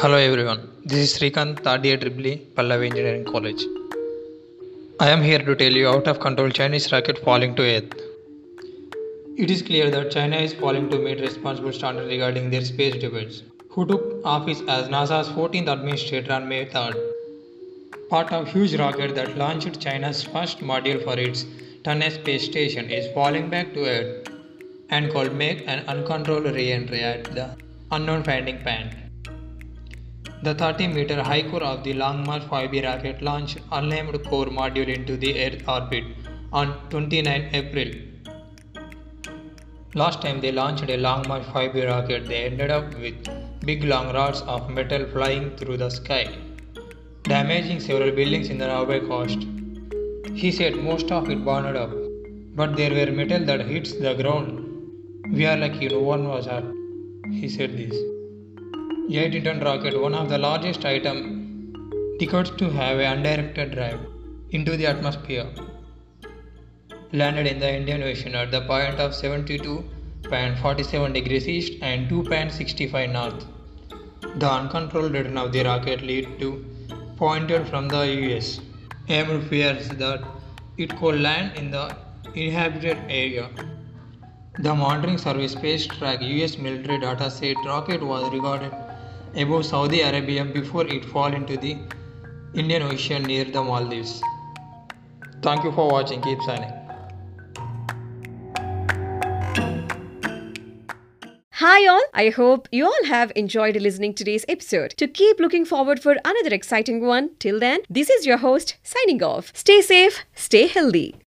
Hello everyone, this is Srikanth, third year Tripoli, Pallavi Engineering College. I am here to tell you out of control Chinese rocket falling to earth. It is clear that China is falling to meet responsible standards regarding their space debates. Who took office as NASA's 14th administrator on May 3rd. Part of huge rocket that launched China's first module for its Tianhe space station is falling back to Earth and called make an uncontrolled re-entry at the unknown finding point. The 30 meter high core of the Long March 5B rocket launched unnamed core module into the Earth orbit on 29 April. Last time they launched a Long March 5B rocket, they ended up with big long rods of metal flying through the sky, damaging several buildings in the nearby coast. He said most of it burned up, but there were metal that hits the ground. We are lucky no one was hurt. He said this. 80 ton rocket, one of the largest item, decades to have a undirected drive into the atmosphere, landed in the Indian Ocean at the point of 72.47 degrees east and 2.65 north. The uncontrolled return of the rocket led to pointed from the US. aimed fears that it could land in the inhabited area. The monitoring service Space Track US military data said rocket was regarded above Saudi Arabia before it fall into the Indian Ocean near the Maldives. Thank you for watching. Keep signing. Hi all, I hope you all have enjoyed listening today's episode. To keep looking forward for another exciting one, till then, this is your host signing off. Stay safe, stay healthy.